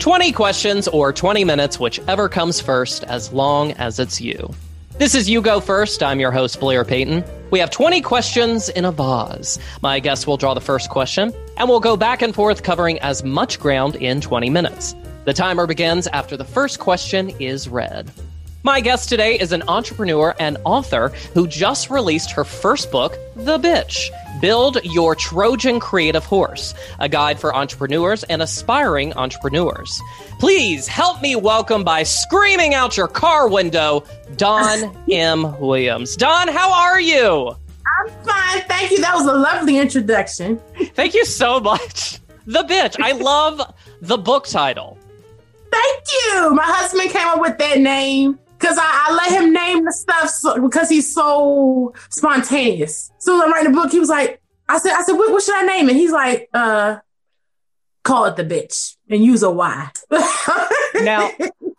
20 questions or 20 minutes, whichever comes first, as long as it's you. This is You Go First. I'm your host, Blair Payton. We have 20 questions in a vase. My guest will draw the first question, and we'll go back and forth covering as much ground in 20 minutes. The timer begins after the first question is read. My guest today is an entrepreneur and author who just released her first book, The Bitch Build Your Trojan Creative Horse, a guide for entrepreneurs and aspiring entrepreneurs. Please help me welcome by screaming out your car window, Dawn M. Williams. Dawn, how are you? I'm fine. Thank you. That was a lovely introduction. Thank you so much. The Bitch. I love the book title. Thank you. My husband came up with that name because I, I, let him name the stuff so, because he's so spontaneous. So when I'm writing the book. He was like, I said, I said, what, what should I name it? He's like, uh, call it the bitch and use a Y. now,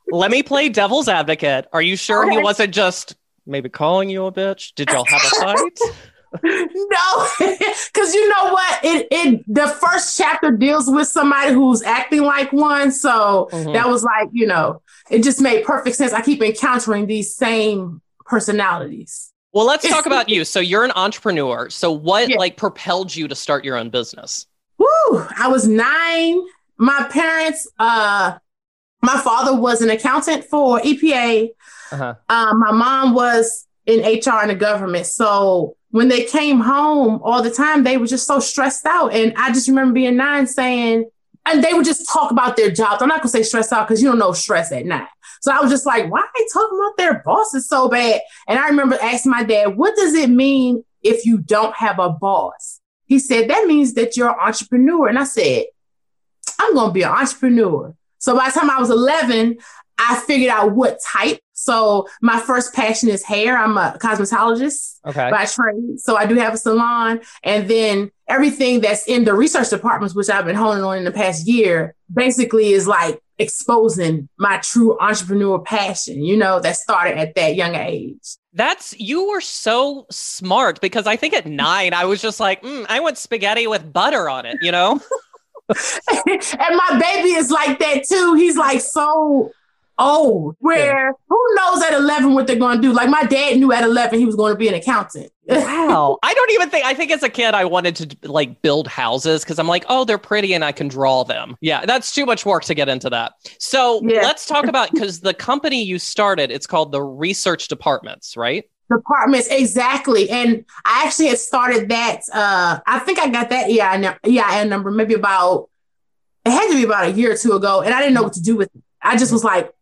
let me play devil's advocate. Are you sure okay. he wasn't just maybe calling you a bitch? Did y'all have a fight? no, because you know what? It it the first chapter deals with somebody who's acting like one, so mm-hmm. that was like you know it just made perfect sense. I keep encountering these same personalities. Well, let's talk about you. So you're an entrepreneur. So what yeah. like propelled you to start your own business? Woo! I was nine. My parents, uh, my father was an accountant for EPA. Uh-huh. Uh, my mom was in HR in the government. So when they came home all the time, they were just so stressed out. And I just remember being nine saying, and they would just talk about their jobs. I'm not gonna say stressed out because you don't know stress at night. So I was just like, why are they talking about their bosses so bad? And I remember asking my dad, what does it mean if you don't have a boss? He said, that means that you're an entrepreneur. And I said, I'm gonna be an entrepreneur. So by the time I was 11, I figured out what type. So my first passion is hair. I'm a cosmetologist okay. by trade. So I do have a salon. And then everything that's in the research departments, which I've been honing on in the past year, basically is like exposing my true entrepreneur passion, you know, that started at that young age. That's you were so smart because I think at nine I was just like, mm, I want spaghetti with butter on it, you know? and my baby is like that too. He's like so old. Where yeah. who knows at 11 what they're going to do? Like my dad knew at 11 he was going to be an accountant. wow. I don't even think, I think as a kid, I wanted to like build houses because I'm like, oh, they're pretty and I can draw them. Yeah, that's too much work to get into that. So yeah. let's talk about because the company you started, it's called the Research Departments, right? departments exactly and i actually had started that uh i think i got that EIN, EIN number maybe about it had to be about a year or two ago and i didn't know what to do with it i just was like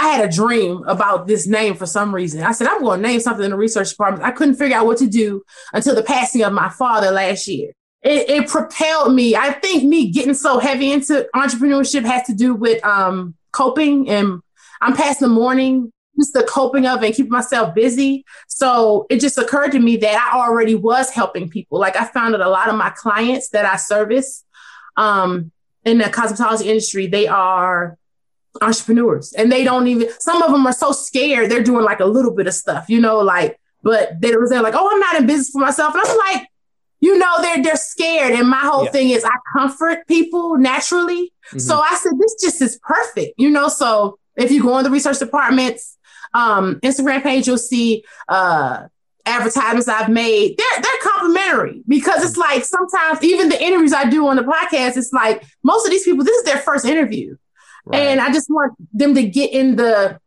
I had a dream about this name for some reason. I said, I'm going to name something in the research department. I couldn't figure out what to do until the passing of my father last year. It, it propelled me. I think me getting so heavy into entrepreneurship has to do with um, coping, and I'm past the mourning, just the coping of and keeping myself busy. So it just occurred to me that I already was helping people. Like I found that a lot of my clients that I service um, in the cosmetology industry, they are entrepreneurs. And they don't even some of them are so scared they're doing like a little bit of stuff you know like but they was there like oh i'm not in business for myself. And i'm like you know they're they're scared. And my whole yeah. thing is i comfort people naturally. Mm-hmm. so i said this just is perfect you know? So if you go on the research departments um instagram page you'll see uh advertisements I've made, they're they're complimentary because it's like sometimes even the interviews I do on the podcast, it's like most of these people, this is their first interview. Right. And I just want them to get in the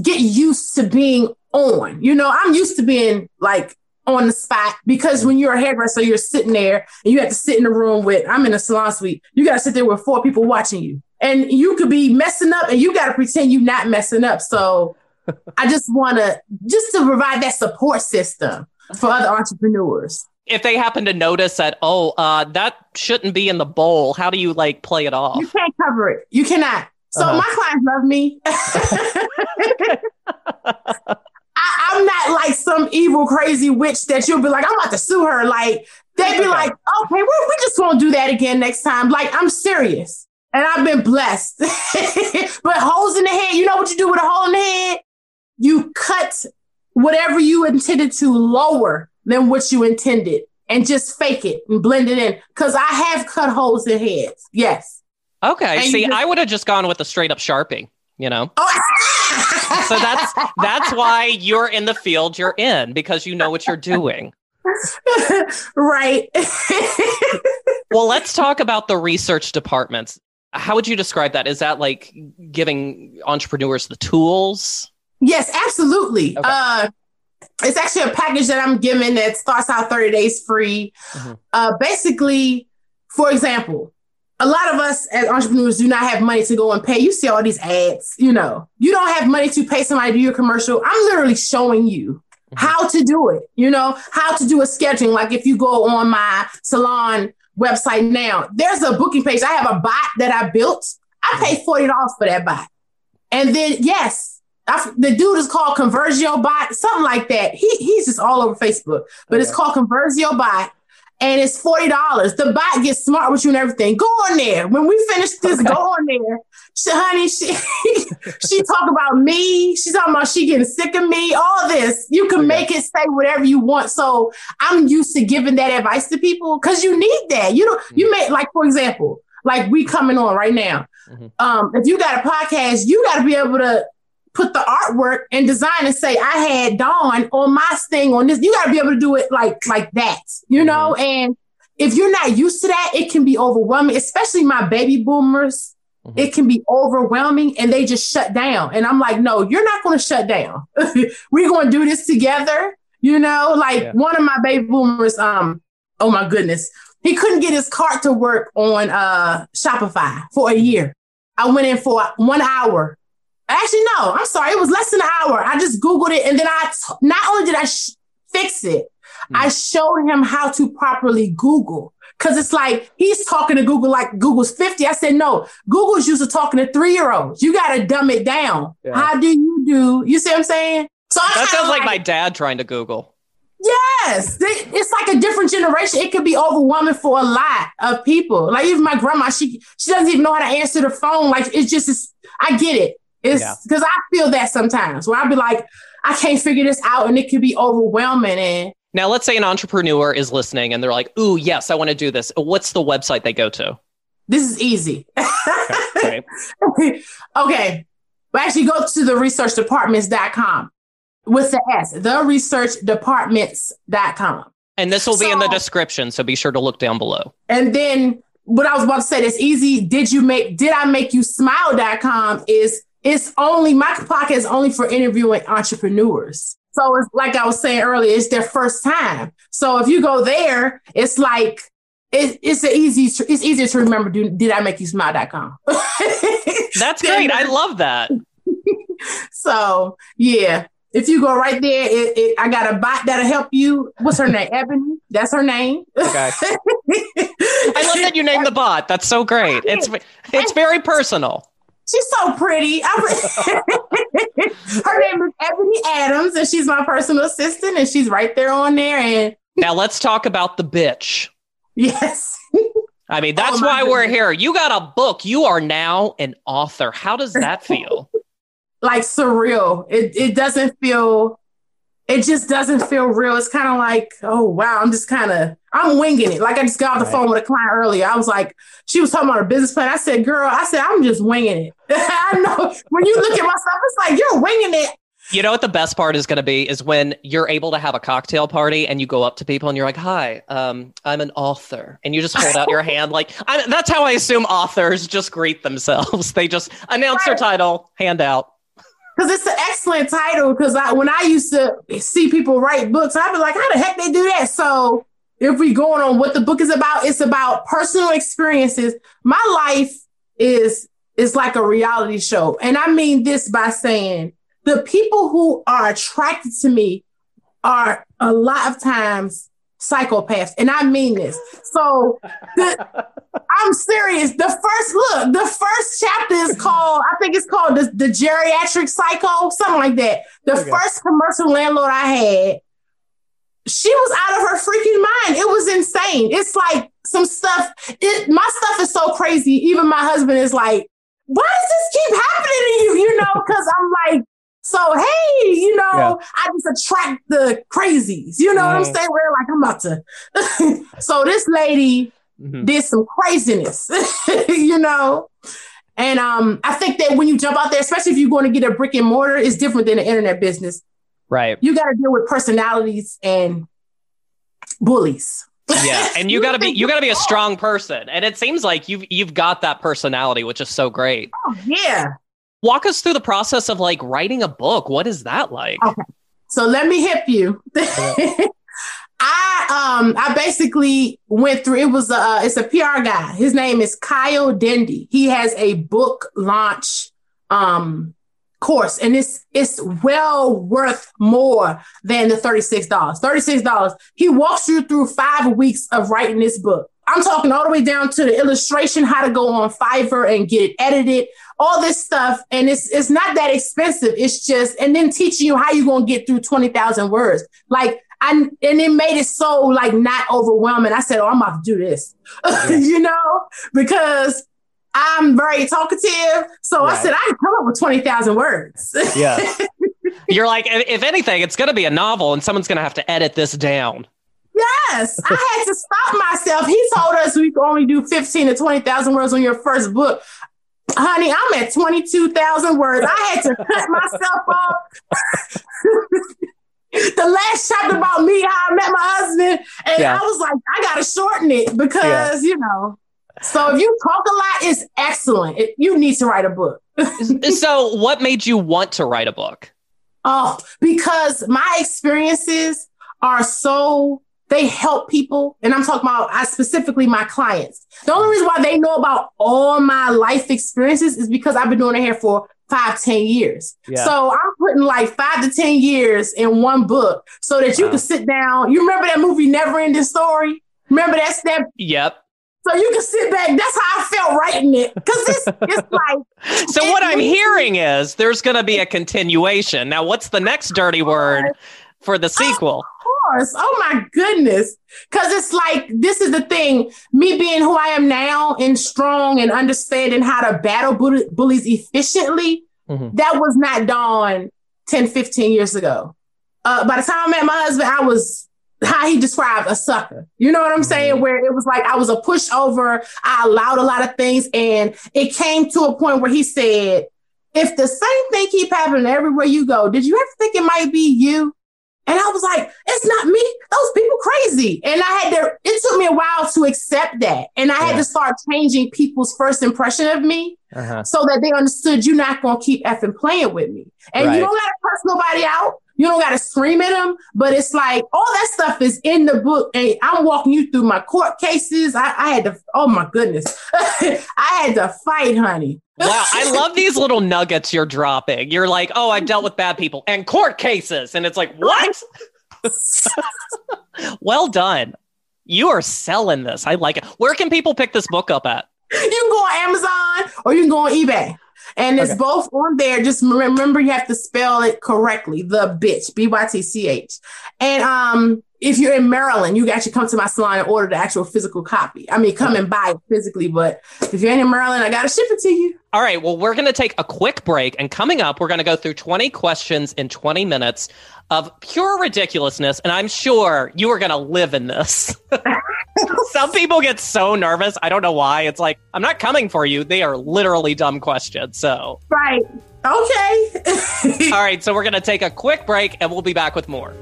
get used to being on. You know, I'm used to being like on the spot because when you're a hairdresser, you're sitting there and you have to sit in the room with, I'm in a salon suite. You got to sit there with four people watching you. And you could be messing up and you got to pretend you're not messing up. So I just want to, just to provide that support system for other entrepreneurs if they happen to notice that, oh, uh, that shouldn't be in the bowl, how do you like play it off? You can't cover it. You cannot. So uh-huh. my clients love me. I, am not like some evil, crazy witch that you'll be like, I'm about to sue her. Like they'd be like, okay, well, we just won't do that again next time. Like I'm serious. And I've been blessed. but holes in the head, you know what you do with a hole in the head? You cut whatever you intended to lower than what you intended and just fake it and blend it in. Cause I have cut holes in heads. Yes. Okay. And See, just- I would have just gone with the straight up Sharpie, you know? Oh. So that's that's why you're in the field you're in because you know what you're doing. right. Well, let's talk about the research departments. How would you describe that? Is that like giving entrepreneurs the tools? yes, absolutely. Okay. Uh, it's actually a package that I'm giving that starts out 30 days free. Mhm. Uh, basically, for example, a lot of us as entrepreneurs do not have money to go and pay. You see all these ads, you know, you don't have money to pay somebody to do your commercial. I'm literally showing you Mhm. how to do it, you know, how to do a scheduling. Like if you go on my salon website now, there's a booking page. I have a bot that I built. I paid $40 for that bot. And then, yes, I the dude is called Conversio Bot, something like that. He, he's just all over Facebook, but it's called Conversio Bot. And it's forty dollars. The bot gets smart with you and everything. Go on there. When we finish this, Okay. go on there. She, honey, she she talk about me. She talking about she getting sick of me. All this. You can Okay. make it say whatever you want. So I'm used to giving that advice to people because you need that. You know, you may like, for example, like we coming on right now. Mhm. Um, if you got a podcast, you got to be able to put the artwork and design and say, I had Dawn on my thing on this. You got to be able to do it like like that, you know. And if you're not used to that, it can be overwhelming, especially my baby boomers. Mhm. It can be overwhelming and they just shut down. And I'm like, no, you're not going to shut down. We're going to do this together. You know, like Yeah. one of my baby boomers, um, oh my goodness, he couldn't get his cart to work on uh Shopify for a year. I went in for one hour. Actually, no, I'm sorry. It was less than an hour. I just Googled it and then I t- not only did I sh- fix it, Hmm. I showed him how to properly Google. Cause it's like he's talking to Google like Google's 50. I said, no, Google's used to talking to three year olds. You got to dumb it down. Yeah. How do you do? You see what I'm saying? So I That sounds like my dad trying to Google. Yes, it's like a different generation. It could be overwhelming for a lot of people. Like even my grandma, she she doesn't even know how to answer the phone. Like it's just, it's, I get it. It's Yeah. because I feel that sometimes where I'll be like, I can't figure this out, and it could be overwhelming. And Now, let's say an entrepreneur is listening and they're like, "Ooh, yes, I want to do this." What's the website they go to? this is easy. Right. okay, but actually go to the researchdepartments.com with the S, the researchdepartments.com. And this will be in the description, so be sure to look down below. And then what I was about to say that's easy. Did you make did I make you smile.com is it's only my podcast is only for interviewing entrepreneurs. So it's like I was saying earlier, it's their first time. So if you go there, it's like it, it's easy it's easier to remember do, did I make you smile.com. That's great. I love that. so yeah. If you go right there, it, it, I got a bot that'll help you. What's her name? Ebony. That's her name. Okay. I love that you named the bot. That's so great. It's it's very personal. She's so pretty. Her name is Ebony Adams, and she's my personal assistant, and she's right there on there. And Now let's talk about the bitch. yes, I mean, oh, that's Oh, why we're here. You got a book. You are now an author. How does that feel? like surreal. It it doesn't feel. It just doesn't feel real. It's kind of like, oh wow, I'm just kind of I'm winging it. Like I just got off the Right. phone with a client earlier. I was like, she was talking about her business plan. I said, girl, I said I'm just winging it. I know when you look at my stuff, it's like you're winging it. You know what the best part is going to be is when you're able to have a cocktail party and you go up to people and you're like, "Hi, um, I'm an author," and you just hold out your hand like I, that's how I assume authors just greet themselves. They just announce their title, hand out. Because it's an excellent title. Because I, when I used to see people write books, I'd be like, how the heck they do that? So if we going on what the book is about, it's about personal experiences. My life is is like a reality show, and I mean this by saying the people who are attracted to me are a lot of times psychopaths, and I mean this. So the, I'm serious. The first look, the first chapter is called, I think it's called the, the geriatric psycho, something like that. The Okay. first commercial landlord I had, she was out of her freaking mind. It was insane. It's like some stuff. It my stuff is so crazy. Even my husband is like, why does this keep happening to you? You know, because I'm like, so hey, you know, Yeah. I just attract the crazies. You know what I'm Mhm. saying? We're like, I'm about to. so this lady Mhm. did some craziness, you know. And um, I think that when you jump out there, especially if you're going to get a brick and mortar, it's different than the internet business. Right. You got to deal with personalities and bullies. Yeah, and you got to be you got to be a strong person, and it seems like you've you've got that personality, which is so great. Oh, yeah. Walk us through the process of like writing a book. What is that like? Okay. So let me hip you. I um I basically went through it was a it's a PR guy. His name is Kyle Dendy. He has a book launch um course and it's it's well worth more than the $36. $36. He walks you through 5 weeks of writing this book. I'm talking all the way down to the illustration, how to go on Fiverr and get it edited, all this stuff. And it's it's not that expensive. It's just, and then teaching you how you're gonna get through 20,000 words. Like I and it made it so like not overwhelming. I said, "Oh, I'm about to do this," you know, because I'm very talkative. So right. I said, I can come up with twenty thousand words. yeah, you're like, if anything, it's going to be a novel, and someone's going to have to edit this down. Yes, I had to stop myself. He told us we could only do fifteen to twenty thousand words on your first book. Honey, I'm at 22,000 words. I had to cut myself off. the last chapter about me, how I met my husband. And yeah. I was like, I gotta shorten it because, yeah. you know. So if you talk a lot, it's excellent. It, you need to write a book. so what made you want to write a book? Oh, because my experiences are so they help people. And I'm talking about I specifically my clients. The only reason why they know about all my life experiences is because I've been doing it here for five, ten years. Yeah. So I'm putting like five to 10 years in one book so that you wow. can sit down. You remember that movie Never Ending Story? Remember that step? Yep. So you can sit back. That's how I felt writing it. Because it's, it's like. so what I'm hearing is there's going to be a continuation. Now, what's the next dirty word for the sequel? Of course. Oh my goodness. Because it's like, this is the thing. Me being who I am now and strong and understanding how to battle bullies efficiently, mm-hmm. that was not done 10, 15 years ago. Uh, by the time I met my husband, I was how he described a sucker. You know what I'm saying? Mm-hmm. Where it was like I was a pushover. I allowed a lot of things. And it came to a point where he said, if the same thing keep happening everywhere you go, did you ever think it might be you? And I was like, it's not me. Those people crazy. And I had to, it took me a while to accept that. And I yeah. had to start changing people's first impression of me uh-huh. so that they understood you're not going to keep effing playing with me. And right. you don't got to curse nobody out. You don't got to scream at them, but it's like all that stuff is in the book. And I'm walking you through my court cases. I, I had to, oh my goodness, I had to fight, honey. wow, I love these little nuggets you're dropping. You're like, oh, I've dealt with bad people and court cases. And it's like, what? well done. You are selling this. I like it. Where can people pick this book up at? You can go on Amazon or you can go on eBay. And it's okay. both on there. Just remember you have to spell it correctly. The bitch, B Y T C H. And um, if you're in Maryland, you actually come to my salon and order the actual physical copy. I mean, come and buy it physically, but if you're in Maryland, I got to ship it to you. All right. Well, we're going to take a quick break. And coming up, we're going to go through 20 questions in 20 minutes of pure ridiculousness. And I'm sure you are going to live in this. Some people get so nervous. I don't know why. It's like, I'm not coming for you. They are literally dumb questions. So, right. Okay. All right. So, we're going to take a quick break and we'll be back with more.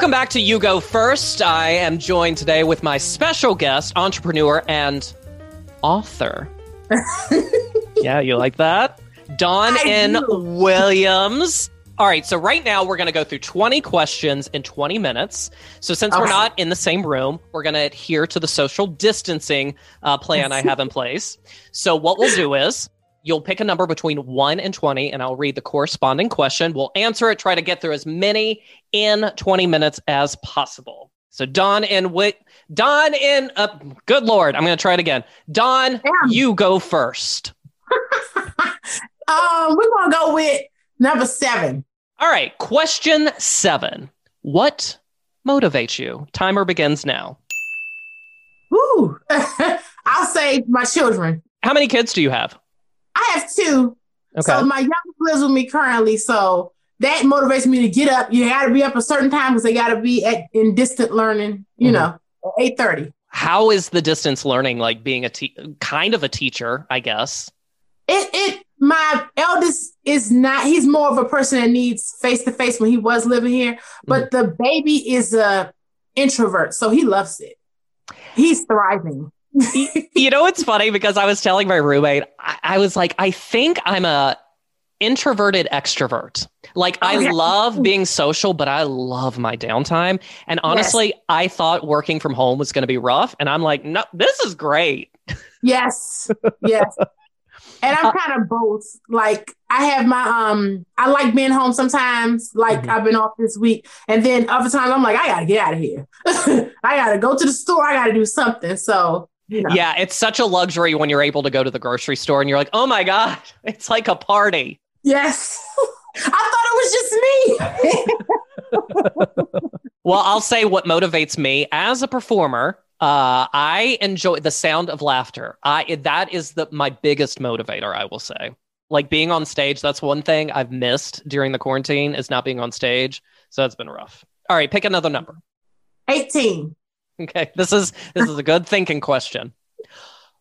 Welcome back to You Go First. I am joined today with my special guest, entrepreneur and author. yeah, you like that? Dawn N. Williams. All right, so right now we're going to go through 20 questions in 20 minutes. So since okay. we're not in the same room, we're going to adhere to the social distancing uh, plan I have in place. So what we'll do is You'll pick a number between 1 and 20, and I'll read the corresponding question. We'll answer it, try to get through as many in 20 minutes as possible. So, Don and Wit, Dawn in, uh, good Lord, I'm going to try it again. Don, Damn. you go first. um, we're going to go with number seven. All right, question seven. What motivates you? Timer begins now. Ooh, I'll say my children. How many kids do you have? I have two. Okay. So my youngest lives with me currently. So that motivates me to get up. You got to be up a certain time because they got to be at in distant learning. You Mhm. know, eight thirty. How is the distance learning like being a te- kind of a teacher, I guess? It it my eldest is not. He's more of a person that needs face to face when he was living here. But the baby is a introvert, so he loves it. He's thriving. You know it's funny because I was telling my roommate, I, I was like, I think I'm a introverted extrovert. Like I Okay. love being social, but I love my downtime. And honestly, I thought working from home was going to be rough, and I'm like, no, this is great. Yes, yes. And I'm kind of both. Like I have my um, I like being home sometimes. Like Mhm. I've been off this week, and then other times I'm like, I gotta get out of here. I gotta go to the store. I gotta do something. So you know, Yeah, it's such a luxury when you're able to go to the grocery store and you're like, oh my god, it's like a party. yes. I thought it was just me. Well, I'll say what motivates me as a performer. Uh, I enjoy the sound of laughter. I that is the my biggest motivator. I will say, like being on stage. That's one thing I've missed during the quarantine is not being on stage. So that's been rough. All right, pick another number. 18. Okay, this is this is a good thinking question.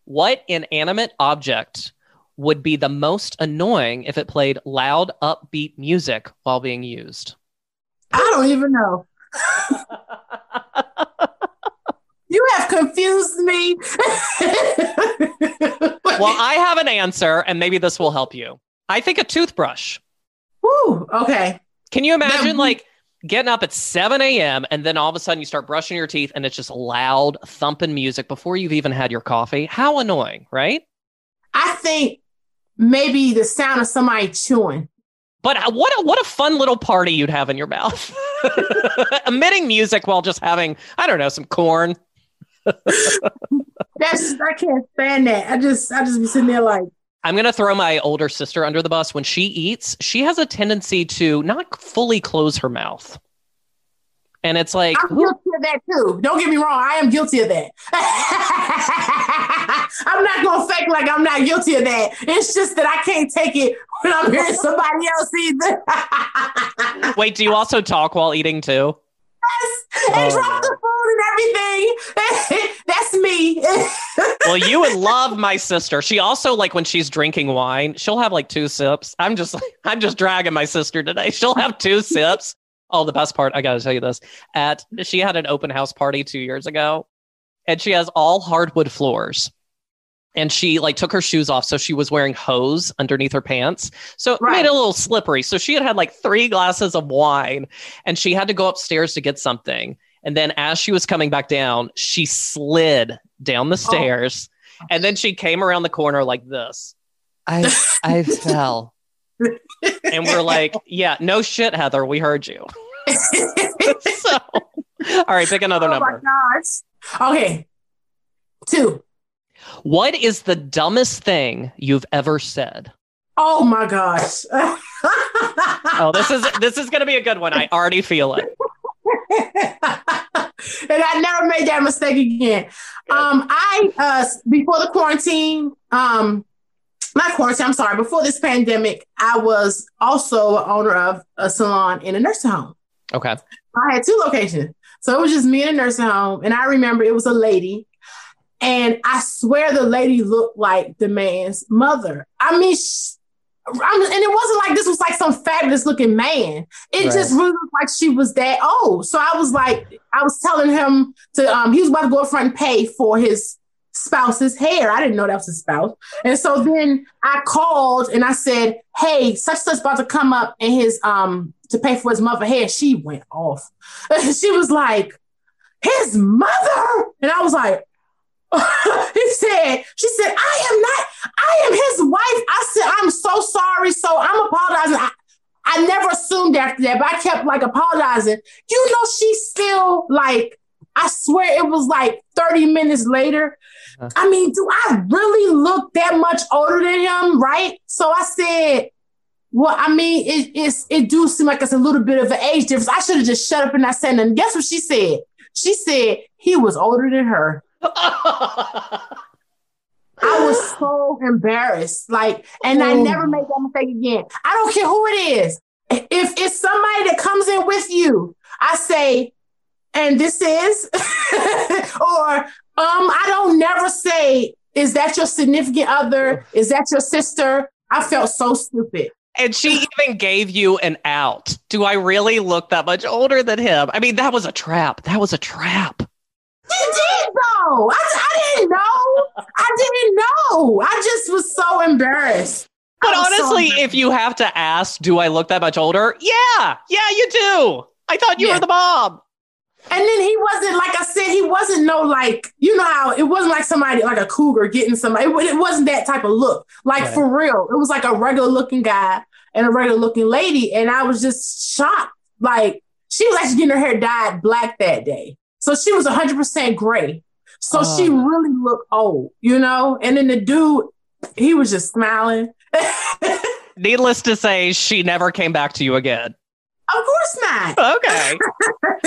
What inanimate object would be the most annoying if it played loud, upbeat music while being used? I don't even know. You have confused me. Well, I have an answer, and maybe this will help you. I think a toothbrush. Whew, okay. Can you imagine, That- like, getting up at 7 a.m. and then all of a sudden you start brushing your teeth and it's just loud, thumping music before you've even had your coffee? How annoying, right? I think maybe the sound of somebody chewing. But what a, what a fun little party you'd have in your mouth. Emitting music while just having, I don't know, some corn. That's I can't stand that. I just I just be sitting there like I'm going to throw my older sister under the bus. When she eats, she has a tendency to not fully close her mouth. And it's like, I'm guilty of that too. Don't get me wrong, I am guilty of that. I'm not gonna fake like I'm not guilty of that. It's just that I can't take it when I'm hearing somebody else either. wait, do you also talk while eating too? and Oh. drop the food and everything. That's me. Well, you would love my sister. She also like when she's drinking wine, she'll have like two sips. I'm just like I'm just dragging my sister today. She'll have two sips. Oh, the best part, I got to tell you this. At she had an open house party 2 years ago and she has all hardwood floors. And she like took her shoes off so she was wearing hose underneath her pants. So it Right. made it a little slippery. So she had had like 3 glasses of wine and she had to go upstairs to get something. And then as she was coming back down, she slid down the oh. stairs and then she came around the corner like this. I I fell. And we're like, yeah, no shit, Heather. We heard you. so, all right, pick another oh number. my gosh. Okay. Two. What is the dumbest thing you've ever said? Oh my gosh. Oh, this is this is gonna be a good one. I already feel it. and I never made that mistake again. Um, I uh before the quarantine, um, not quarantine, I'm sorry, before this pandemic, I was also owner of a salon in a nursing home. Okay. I had two locations. So it was just me in a nursing home. And I remember it was a lady. And I swear the lady looked like the man's mother. I mean, sh I'm, and it wasn't like this was like some fabulous looking man. It Right. just really looked like she was that old. So I was like, I was telling him to, um, he was about to go up front and pay for his spouse's hair. I didn't know that was his spouse. And so then I called and I said, Hey, such such about to come up and his um to pay for his mother hair. She went off. she was like, his mother. And I was like, he said, she said, I am not, I am his wife. I said, I'm so sorry. So I'm apologizing. I, I never assumed after that, but I kept like apologizing. You know, she still like, I swear it was like 30 minutes later. Uh-huh. I mean, do I really look that much older than him? Right. So I said, well, I mean, it, it's it do seem like it's a little bit of an age difference. I should have just shut up and not said nothing. Guess what she said? She said he was older than her. I was so embarrassed. Like, and I never make that mistake again. I don't care who it is. If it's somebody that comes in with you, I say, and this is, or um, I don't never say, is that your significant other? Is that your sister? I felt so stupid. And she even gave you an out. Do I really look that much older than him? I mean, that was a trap. That was a trap. You did though. I, I didn't know. I didn't know. I just was so embarrassed. But honestly, so if you have to ask, do I look that much older? Yeah, yeah, you do. I thought you yeah. were the mom. And then he wasn't like I said, he wasn't no like you know how it wasn't like somebody like a cougar getting somebody. It, it wasn't that type of look. Like right. for real, it was like a regular looking guy and a regular looking lady, and I was just shocked. Like she was actually getting her hair dyed black that day, so she was 100 percent gray. So she oh. really looked old, you know. And then the dude, he was just smiling. Needless to say, she never came back to you again. Of course not. Okay.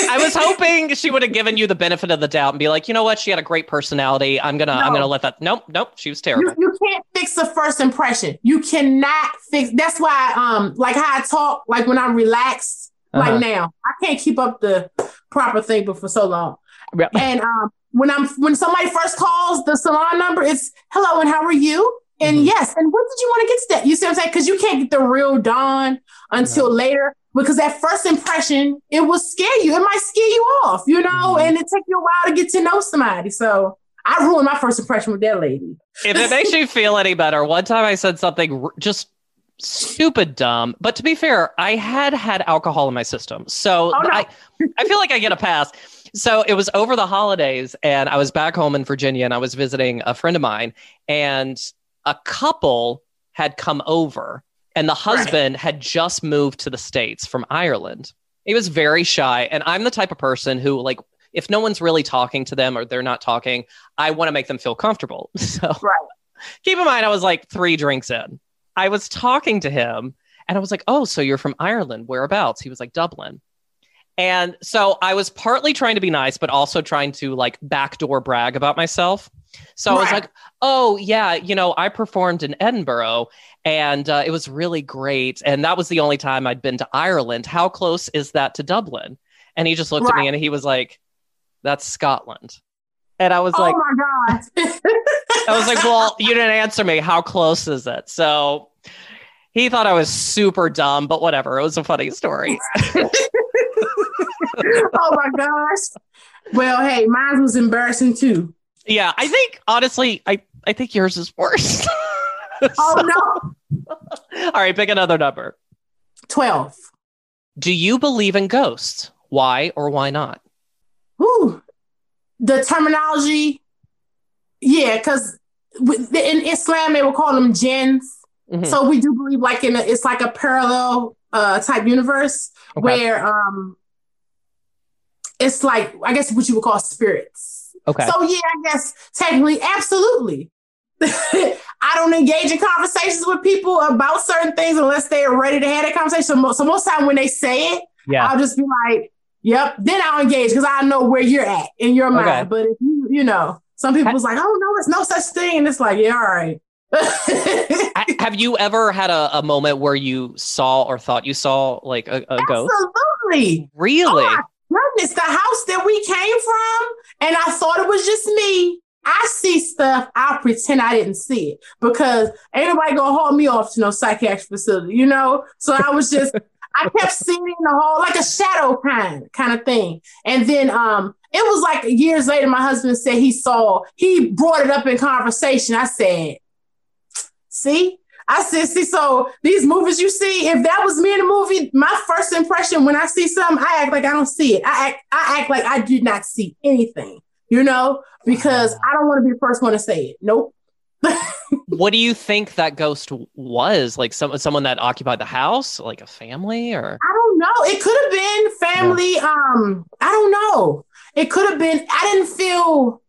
I was hoping she would have given you the benefit of the doubt and be like, you know what, she had a great personality. I'm gonna, no. I'm gonna let that. Nope, nope. She was terrible. You, you, can't fix the first impression. You cannot fix. That's why, um, like how I talk, like when I'm relaxed, uh-huh. like now, I can't keep up the proper thing, but for so long. Yep. And um, when I'm when somebody first calls the salon number, it's hello and how are you? And mm-hmm. yes, and what did you want to get to that? You see what I'm saying? Because you can't get the real dawn until no. later because that first impression it will scare you. It might scare you off, you know, mm-hmm. and it take you a while to get to know somebody. So I ruined my first impression with that lady. if it makes you feel any better, one time I said something just stupid dumb, but to be fair, I had had alcohol in my system, so oh, no. I I feel like I get a pass. So it was over the holidays, and I was back home in Virginia, and I was visiting a friend of mine, and a couple had come over and the husband right. had just moved to the states from Ireland. He was very shy, and I'm the type of person who like if no one's really talking to them or they're not talking, I want to make them feel comfortable. So right. keep in mind, I was like three drinks in. I was talking to him and I was like, Oh, so you're from Ireland. Whereabouts? He was like, Dublin. And so I was partly trying to be nice, but also trying to like backdoor brag about myself. So right. I was like, oh, yeah, you know, I performed in Edinburgh and uh, it was really great. And that was the only time I'd been to Ireland. How close is that to Dublin? And he just looked right. at me and he was like, that's Scotland. And I was oh like, oh my God. I was like, well, you didn't answer me. How close is it? So he thought I was super dumb, but whatever. It was a funny story. oh my gosh. Well, hey, mine was embarrassing too. Yeah, I think honestly, I I think yours is worse. oh no! All right, pick another number. Twelve. Do you believe in ghosts? Why or why not? Ooh, the terminology. Yeah, because in Islam they will call them jinns. Mm-hmm. So we do believe like in a, it's like a parallel uh, type universe okay. where um it's like I guess what you would call spirits. Okay. So yeah, I guess technically, absolutely. I don't engage in conversations with people about certain things unless they are ready to have that conversation. So most, so most time when they say it, yeah. I'll just be like, "Yep." Then I'll engage because I know where you're at in your mind. Okay. But if you, you know, some people was like, "Oh no, it's no such thing," and it's like, "Yeah, all right." Have you ever had a, a, moment where you saw or thought you saw like a, a ghost? Absolutely. Really? Oh goodness, the house that we came from, and I thought it was just me. I see stuff, I'll pretend I didn't see it because ain't nobody gonna haul me off to no psychiatric facility, you know? So I was just, I kept seeing the hall, like a shadow kind kind of thing. And then um, it was like years later, my husband said he saw, he brought it up in conversation. I said, see, I said, see, so these movies you see, if that was me in a movie, my first impression when I see something, I act like I don't see it. I act, I act like I did not see anything, you know, because I don't want to be the first one to say it. Nope. what do you think that ghost was? Like some someone that occupied the house, like a family, or I don't know. It could have been family. Yeah. Um, I don't know. It could have been. I didn't feel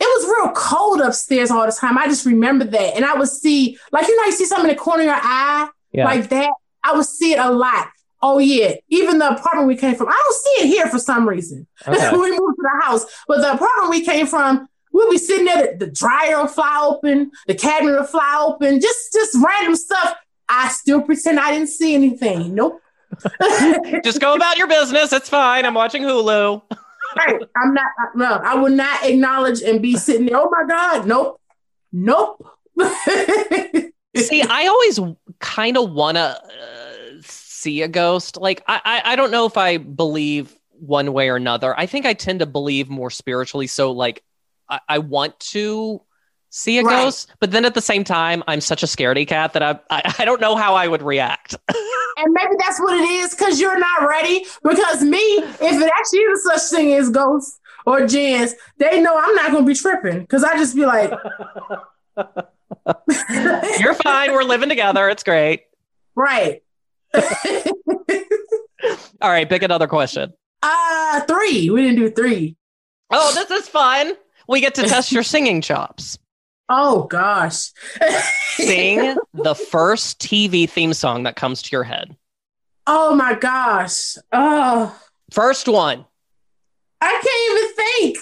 it was real cold upstairs all the time. I just remember that. And I would see, like, you know, you see something in the corner of your eye, yeah. like that. I would see it a lot. Oh, yeah. Even the apartment we came from, I don't see it here for some reason. Okay. we moved to the house. But the apartment we came from, we'll be sitting there, the, the dryer will fly open, the cabinet will fly open, just just random stuff. I still pretend I didn't see anything. Nope. Just go about your business. It's fine. I'm watching Hulu. right. I'm not. No, I will not acknowledge and be sitting there. Oh my God. Nope. Nope. See, I always kind of want to uh, see a ghost. Like, I, I, I don't know if I believe one way or another. I think I tend to believe more spiritually. So, like, I, I want to see a Right. ghost, but then at the same time, I'm such a scaredy cat that I, I, I don't know how I would react. and maybe that's what it is because you're not ready. Because me, if it actually is such thing as ghosts or jinns, they know I'm not gonna be tripping because I just be like, You're fine. We're living together. It's great. right. All right, pick another question. uh three. We didn't do three. Oh, this is fun. We get to test your singing chops. Oh gosh. Sing the first TV theme song that comes to your head. oh my gosh. Oh, First one. I can't even think.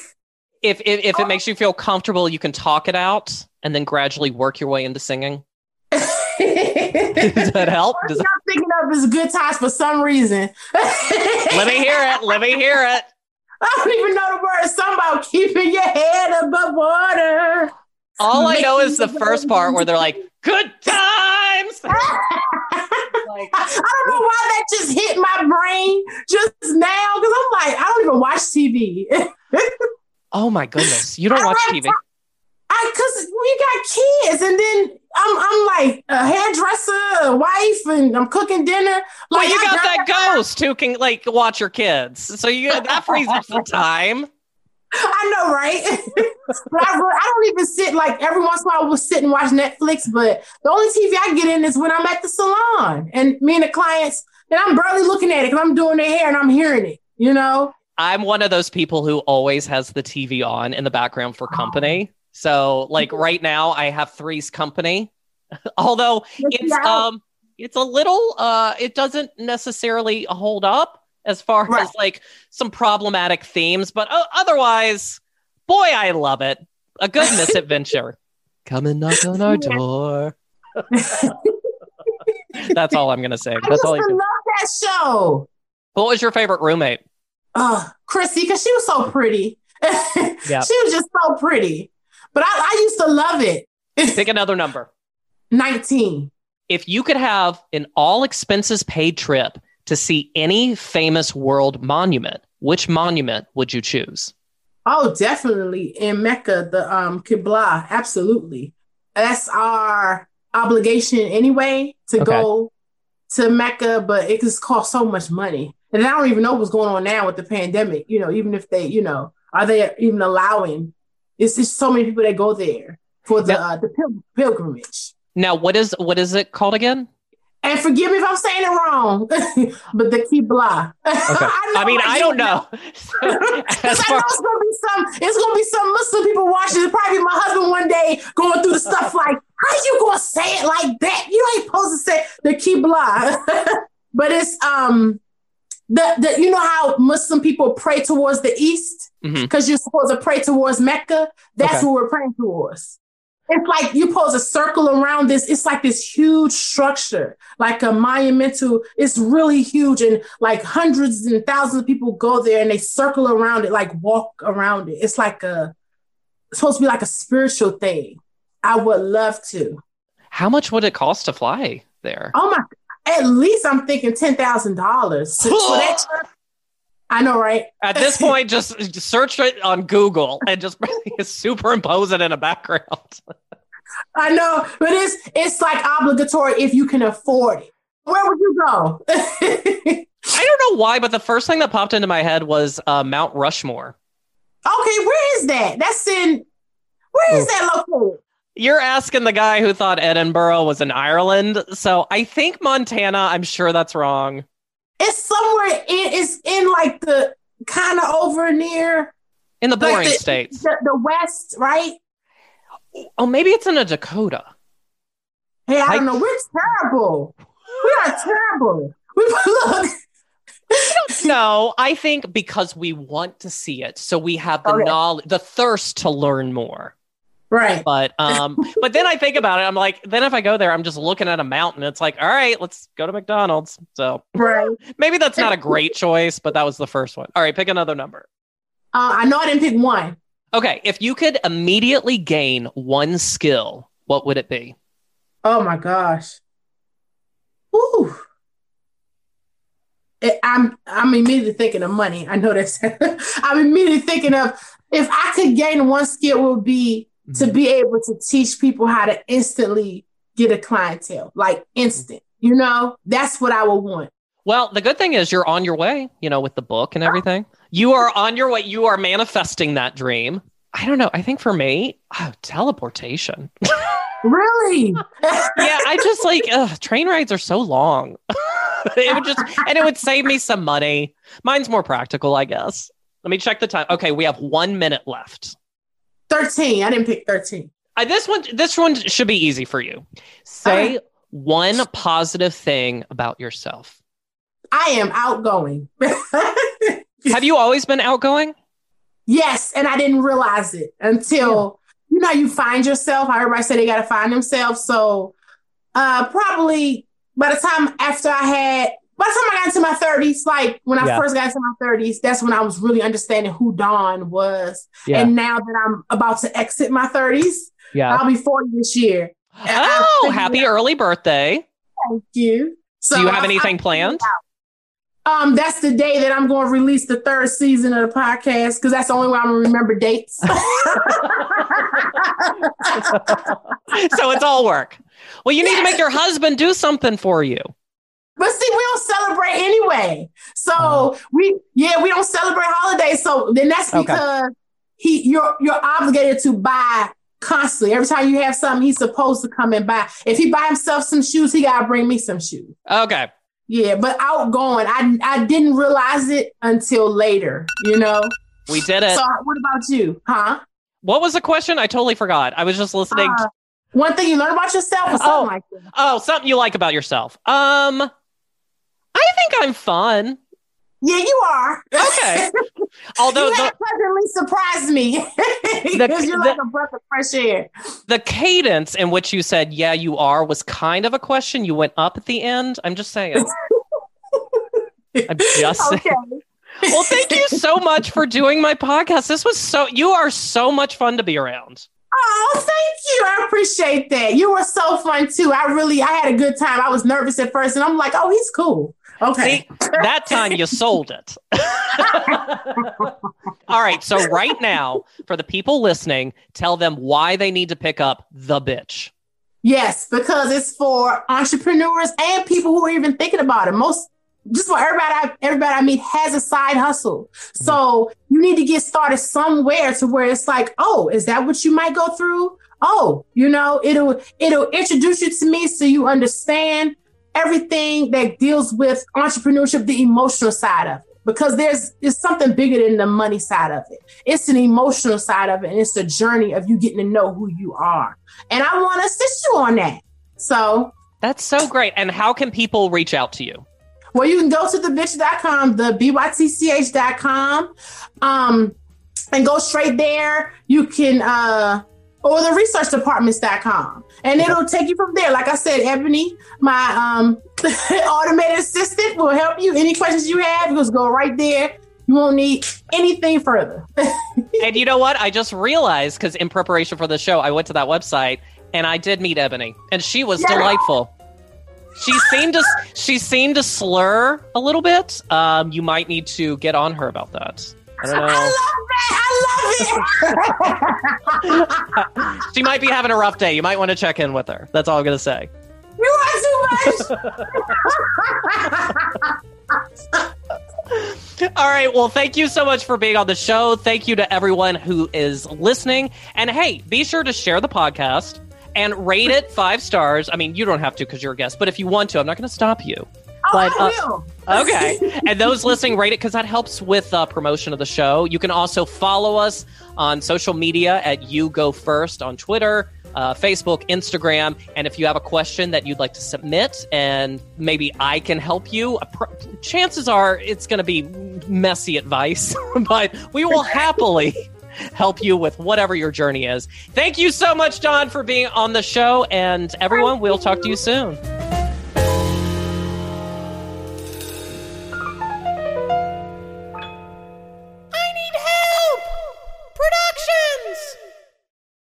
If, if if it oh. makes you feel comfortable, you can talk it out and then gradually work your way into singing. Does that help? Does I'm thinking of is good times for some reason. Let me hear it. Let me hear it. I don't even know the words. Something about keeping your head above water. All I know is the first part where they're like, "Good times." Like, I don't know why that just hit my brain just now because I'm like, I don't even watch TV. oh my goodness, you don't watch TV. I because we got kids, and then I'm I'm like a hairdresser, a wife, and I'm cooking dinner. Well, you I got got- that ghost who can like watch your kids, so you that frees up some time. I know, right? but I, I don't even sit like every once in a while we'll sit and watch Netflix, but the only TV I get in is when I'm at the salon and me and the clients, and I'm barely looking at it because I'm doing their hair and I'm hearing it, you know? I'm one of those people who always has the TV on in the background for company. So, like right now, I have Three's Company, although it's um it's a little uh it doesn't necessarily hold up as far Right. as like some problematic themes, but uh, otherwise, boy, I love it. A good misadventure. Come and knock on our door. That's all I'm gonna say. I That's all. You to can. love that show. What was your favorite roommate? Uh, Chrissy, because she was so pretty. Yeah. She was just so pretty. But I, I used to love it. Pick another number. 19. if you could have an all expenses paid trip to see any famous world monument, which monument would you choose? Oh, definitely in Mecca, the um Qibla, absolutely. That's our obligation anyway to Okay. go to Mecca, but it just costs so much money. And I don't even know what's going on now with the pandemic. You know, even if they, you know, are they even allowing? It's just so many people that go there for the Now- uh, the pil- pilgrimage. Now, what is what is it called again? And forgive me if I'm saying it wrong, but the Qibla. Okay. I, I mean, I don't know. As I know it's gonna be some, it's gonna be some Muslim people watching. It's probably my husband one day going through the stuff like, how you gonna say it like that? You ain't supposed to say the Qibla. but it's um the, the you know how Muslim people pray towards the east because you're supposed to pray towards Mecca. That's Okay. what we're praying towards. It's like you pose a circle around this. It's like this huge structure, like a monumental. It's really huge, and like hundreds and thousands of people go there and they circle around it, like walk around it. It's like a it's supposed to be like a spiritual thing. I would love to. How much would it cost to fly there? Oh my! At least I'm thinking ten thousand dollars for that. I know, right? At this point, just, search it on Google and just superimpose it in a background. I know, but it's it's like obligatory if you can afford it. Where would you go? I don't know why, but the first thing that popped into my head was uh, Mount Rushmore. Okay, where is that? That's in where is that located? You're asking the guy who thought Edinburgh was in Ireland, so I think Montana. I'm sure that's wrong. It's somewhere in it's in like the kind of over near In the like boring the, states. the, the west, right? Oh, maybe it's in a Dakota. Hey, I don't know. We're terrible. We are terrible. We look. no, I think because we want to see it, so we have the oh, Okay. knowledge, the thirst to learn more. Right. But um, but then I think about it, I'm like, then if I go there, I'm just looking at a mountain. It's like, all right, let's go to McDonald's. So Right. maybe that's not a great choice, but that was the first one. All right, pick another number. Uh, I know I didn't pick one. Okay, if you could immediately gain one skill, what would it be? Oh my gosh. Ooh. I'm I'm immediately thinking of money. I know that's I'm immediately thinking of if I could gain one skill it would be to mm-hmm. be able to teach people how to instantly get a clientele, like instant. You know, that's what I would want. Well, the good thing is you're on your way, you know, with the book and everything. You are on your way. You are manifesting that dream. I don't know. I think for me, oh, teleportation. Really? yeah, I just like ugh, train rides are so long. it would just and it would save me some money. Mine's more practical, I guess. Let me check the time. Okay, we have one minute left. 13. I didn't pick 13. Uh, this one, this one should be easy for you. Say one positive thing about yourself. I am outgoing. Have you always been outgoing? Yes, and I didn't realize it until you know you find yourself. How everybody say they got to find themselves. So, uh, probably by the time after I had, by the time I got into my thirties, like when I Yeah. first got into my thirties, that's when I was really understanding who Dawn was. And now that I'm about to exit my thirties, yeah. I'll be forty this year. Oh, happy out- early birthday! Thank you. So Do you have I- anything I- planned? Um, that's the day that I'm going to release the third season of the podcast because that's the only way I'm gonna remember dates. so it's all work. Well, you need to make your husband do something for you. But see, we don't celebrate anyway. So Oh. we, yeah, we don't celebrate holidays. So then that's Okay. because he, you're, you're obligated to buy constantly. Every time you have something, he's supposed to come and buy. If he buy himself some shoes, he gotta bring me some shoes. Okay. Yeah, but outgoing, I, I didn't realize it until later. You know. We did it. So what about you, huh? what was the question? I totally forgot. I was just listening. Uh, one thing you learn about yourself or something Oh. like that. oh, something you like about yourself. Um, I think I'm fun. Yeah, you are. Okay. Although you the, pleasantly surprised me because you're like a breath of fresh air. the cadence in which you said, yeah, you are, was kind of a question. You went up at the end. I'm just saying. I'm just saying. Okay. Well, thank you so much for doing my podcast. This was so, you are so much fun to be around. Oh, thank you. I appreciate that. You were so fun too. I really, I had a good time. I was nervous at first, and I'm like, oh, he's cool. Okay. See, that time you sold it. All right. So, right now, for the people listening, tell them why they need to pick up the bitch. Yes, because it's for entrepreneurs and people who are even thinking about it. Most, just for everybody, I, everybody I meet has a side hustle. Mm-hmm. So you need to get started somewhere to where it's like, oh, is that what you might go through? Oh, you know, it'll it'll introduce you to me so you understand everything that deals with entrepreneurship, the emotional side of it. Because there's it's something bigger than the money side of it. It's an emotional side of it, and it's a journey of you getting to know who you are. And I want to assist you on that. So, That's so great. And how can people reach out to you? well, you can go to thebitch.com, the bytch.com, um, and go straight there. You can, uh, or the researchdepartments.com, and it'll take you from there. Like I said, Ebony, my um, automated assistant, will help you. Any questions you have, just go right there. You won't need anything further. And you know what? I just realized because in preparation for the show, I went to that website and I did meet Ebony, and she was Yeah. delightful. She seemed to she seemed to slur a little bit. Um, you might need to get on her about that. I don't know. I love that. I love it. She might be having a rough day. You might want to check in with her. That's all I'm gonna say. you are too much. All right. Well, thank you so much for being on the show. Thank you to everyone who is listening. And hey, be sure to share the podcast and rate it five stars. I mean, you don't have to because you're a guest, but if you want to, I'm not going to stop you. Oh, But, I uh. Okay. and those listening, rate it because that helps with uh, promotion of the show. You can also follow us on social media at You Go First on Twitter. uh, Facebook, Instagram. And if you have a question that you'd like to submit and maybe I can help you, pr- chances are it's going to be messy advice, but we will happily help you with whatever your journey is. Thank you so much, Dawn, for being on the show. And everyone, we'll talk to you soon.